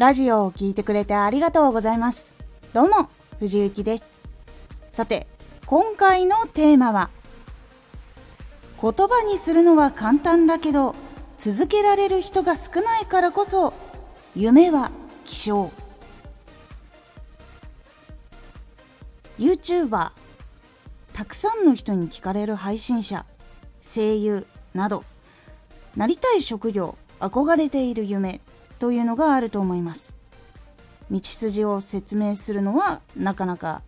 ラジオを聴いてくれてありがとうございます。どうも、藤幸です。さて、今回のテーマは、言葉にするのは簡単だけど、続けられる人が少ないからこそ、夢は希少。YouTuber、たくさんの人に聞かれる配信者、声優など、なりたい職業、憧れている夢というのがあると思います。道筋を説明するのはなかなか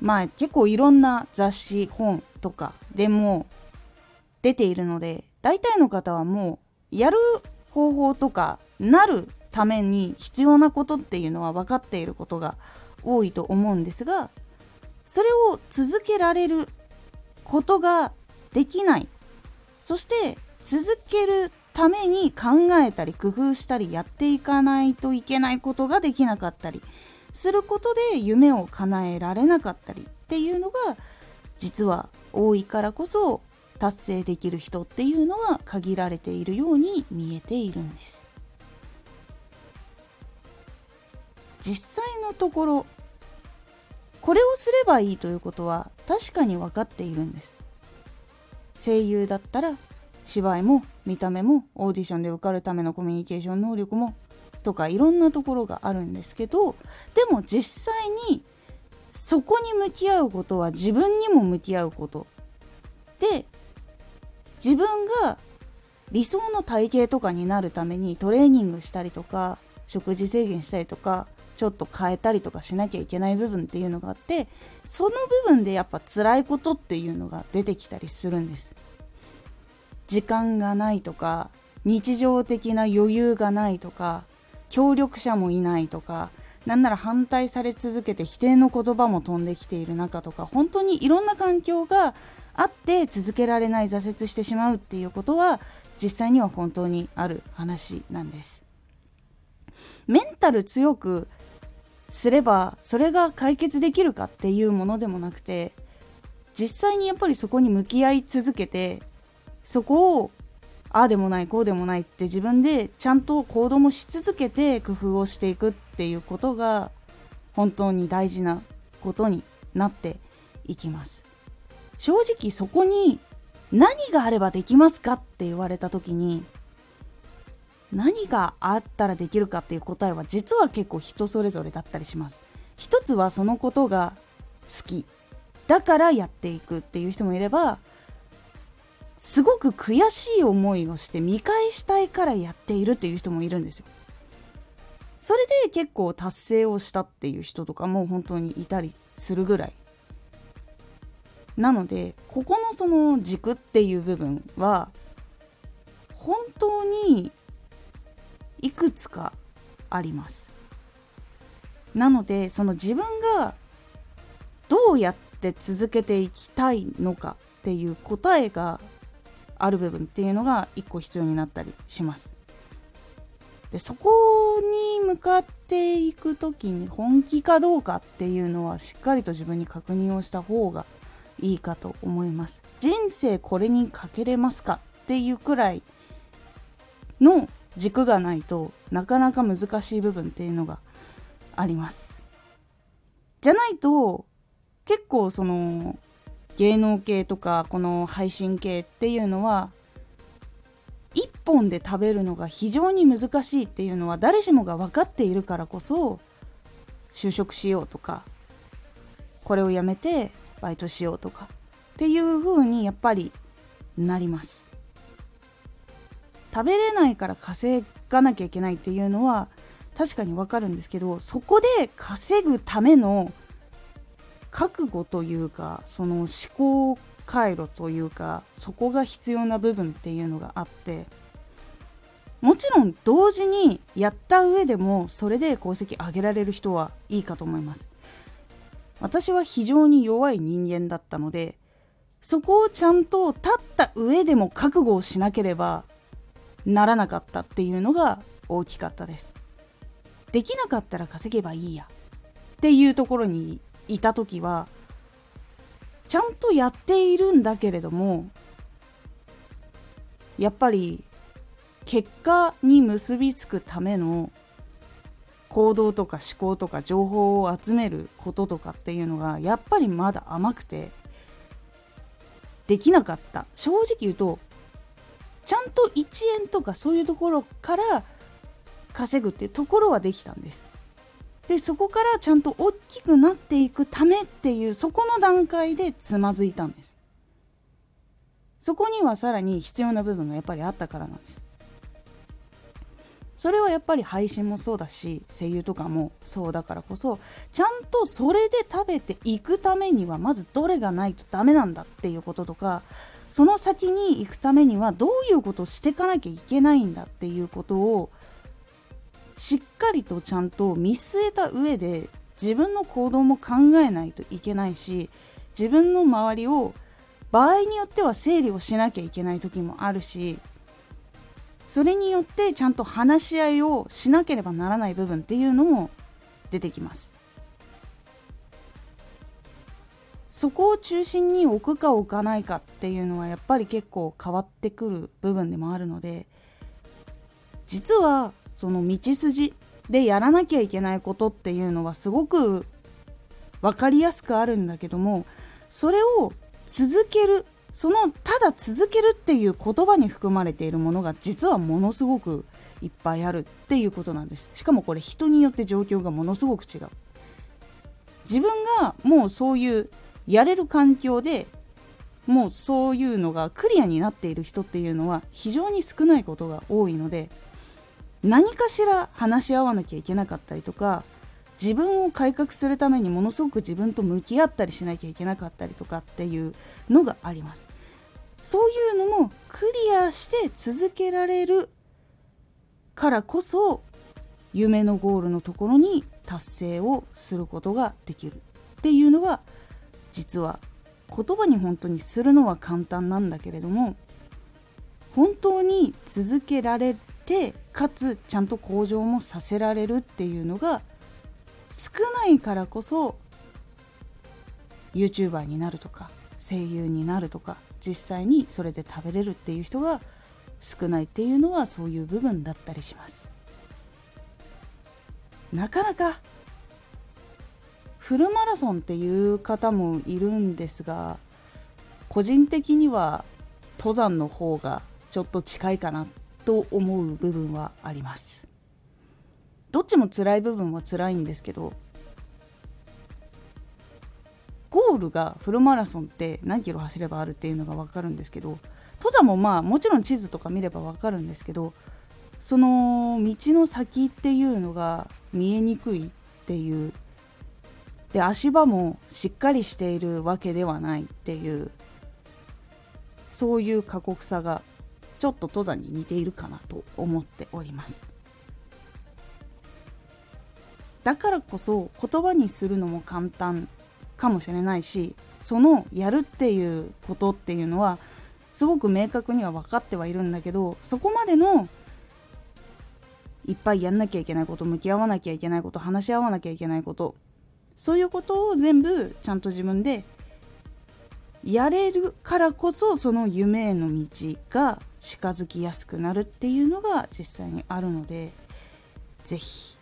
まあ結構いろんな雑誌本とかでも出ているので大体の方はもうやる方法とかなるために必要なことっていうのは分かっていることが多いと思うんですがそれを続けられることができない。そして続けるために考えたり工夫したりやっていかないといけないことができなかったりすることで夢を叶えられなかったりっていうのが実は多いからこそ達成できる人っていうのは限られているように見えているんです。実際のところこれをすればいいということは確かに分かっているんです。声優だったら芝居も見た目もオーディションで受かるためのコミュニケーション能力もとかいろんなところがあるんですけどでも実際にそこに向き合うことは自分にも向き合うことで自分が理想の体型とかになるためにトレーニングしたりとか食事制限したりとかちょっと変えたりとかしなきゃいけない部分っていうのがあってその部分でやっぱ辛いことっていうのが出てきたりするんです。時間がないとか日常的な余裕がないとか協力者もいないとかなんなら反対され続けて否定の言葉も飛んできている中とか本当にいろんな環境があって続けられない挫折してしまうっていうことは実際には本当にある話なんです。メンタル強くすればそれが解決できるかっていうものでもなくて実際にやっぱりそこに向き合い続けてそこをああでもないこうでもないって自分でちゃんと行動もし続けて工夫をしていくっていうことが本当に大事なことになっていきます。正直そこに何があればできますかって言われた時に何があったらできるかっていう答えは実は結構人それぞれだったりします。一つはそのことが好き。だからやっていくっていう人もいればすごく悔しい思いをして見返したいからやっているっていう人もいるんですよ。それで結構達成をしたっていう人とかも本当にいたりするぐらい。なのでここのその軸っていう部分は本当にいくつかあります。なのでその自分がどうやって続けていきたいのかっていう答えがある部分っていうのが1個必要になったりします。でそこに向かっていく時に本気かどうかっていうのはしっかりと自分に確認をした方がいいかと思います。人生これにかけれますかっていうくらいの軸がないとなかなか難しい部分っていうのがあります。じゃないと結構その芸能系とかこの配信系っていうのは1本で食べるのが非常に難しいっていうのは誰しもが分かっているからこそ就職しようとかこれをやめてバイトしようとかっていう風にやっぱりなります。食べれないから稼がなきゃいけないっていうのは確かにわかるんですけどそこで稼ぐための覚悟というかその思考回路というかそこが必要な部分っていうのがあってもちろん同時にやった上でもそれで功績上げられる人はいいかと思います。私は非常に弱い人間だったのでそこをちゃんと立った上でも覚悟をしなければならなかったっていうのが大きかったです。できなかったら稼げばいいやっていうところにいた時はちゃんとやっているんだけれどもやっぱり結果に結びつくための行動とか思考とか情報を集めることとかっていうのがやっぱりまだ甘くてできなかった。正直言うとちゃんと1円とかそういうところから稼ぐってところはできたんです。でそこからちゃんと大きくなっていくためっていうそこの段階でつまずいたんです。そこにはさらに必要な部分がやっぱりあったからなんです。それはやっぱり配信もそうだし声優とかもそうだからこそちゃんとそれで食べていくためにはまずどれがないとダメなんだっていうこととかその先に行くためにはどういうことをしていかなきゃいけないんだっていうことをしっかりとちゃんと見据えた上で自分の行動も考えないといけないし自分の周りを場合によっては整理をしなきゃいけない時もあるしそれによってちゃんと話し合いをしなければならない部分っていうのも出てきます。そこを中心に置くか置かないかっていうのはやっぱり結構変わってくる部分でもあるので実はその道筋でやらなきゃいけないことっていうのはすごく分かりやすくあるんだけどもそれを続けるそのただ続けるっていう言葉に含まれているものが実はものすごくいっぱいあるっていうことなんです。しかもこれ人によって状況がものすごく違う。自分がもうそういうやれる環境でもうそういうのがクリアになっている人っていうのは非常に少ないことが多いので何かしら話し合わなきゃいけなかったりとか自分を改革するためにものすごく自分と向き合ったりしなきゃいけなかったりとかっていうのがあります。そういうのもクリアして続けられるからこそ夢のゴールのところに達成をすることができるっていうのが実は言葉に本当にするのは簡単なんだけれども本当に続けられてかつちゃんと向上もさせられるっていうのが少ないからこそ YouTuber になるとか声優になるとか実際にそれで食べれるっていう人が少ないっていうのはそういう部分だったりします。なかなかフルマラソンっていう方もいるんですが個人的には登山の方がちょっと近いかなっと思う部分はあります。どっちも辛い部分は辛いんですけどゴールがフルマラソンって何キロ走ればあるっていうのが分かるんですけど登山もまあもちろん地図とか見れば分かるんですけどその道の先っていうのが見えにくいっていうで足場もしっかりしているわけではないっていうそういう過酷さがちょっと登山に似ているかなと思っております。だからこそ言葉にするのも簡単かもしれないしそのやるっていうことっていうのはすごく明確には分かってはいるんだけどそこまでのいっぱいやんなきゃいけないこと向き合わなきゃいけないこと話し合わなきゃいけないことそういうことを全部ちゃんと自分でやれるからこそその夢への道が近づきやすくなるっていうのが実際にあるので是非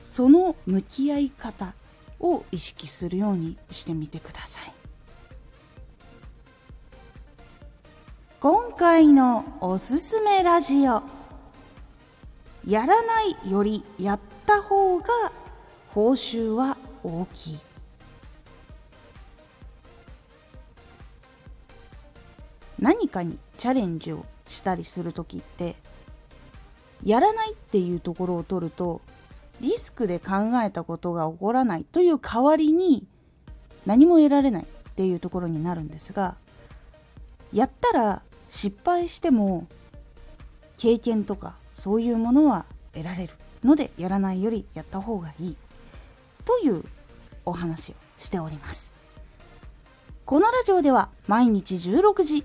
その向き合い方を意識するようにしてみてください。今回のおすすめラジオやらないよりやった方が報酬は大きい。何かにチャレンジをしたりする時ってやらないっていうところを取るとリスクで考えたことが起こらないという代わりに何も得られないっていうところになるんですがやったら失敗しても経験とかそういうものは得られるのでやらないよりやった方がいい。というお話をしております。このラジオでは毎日16時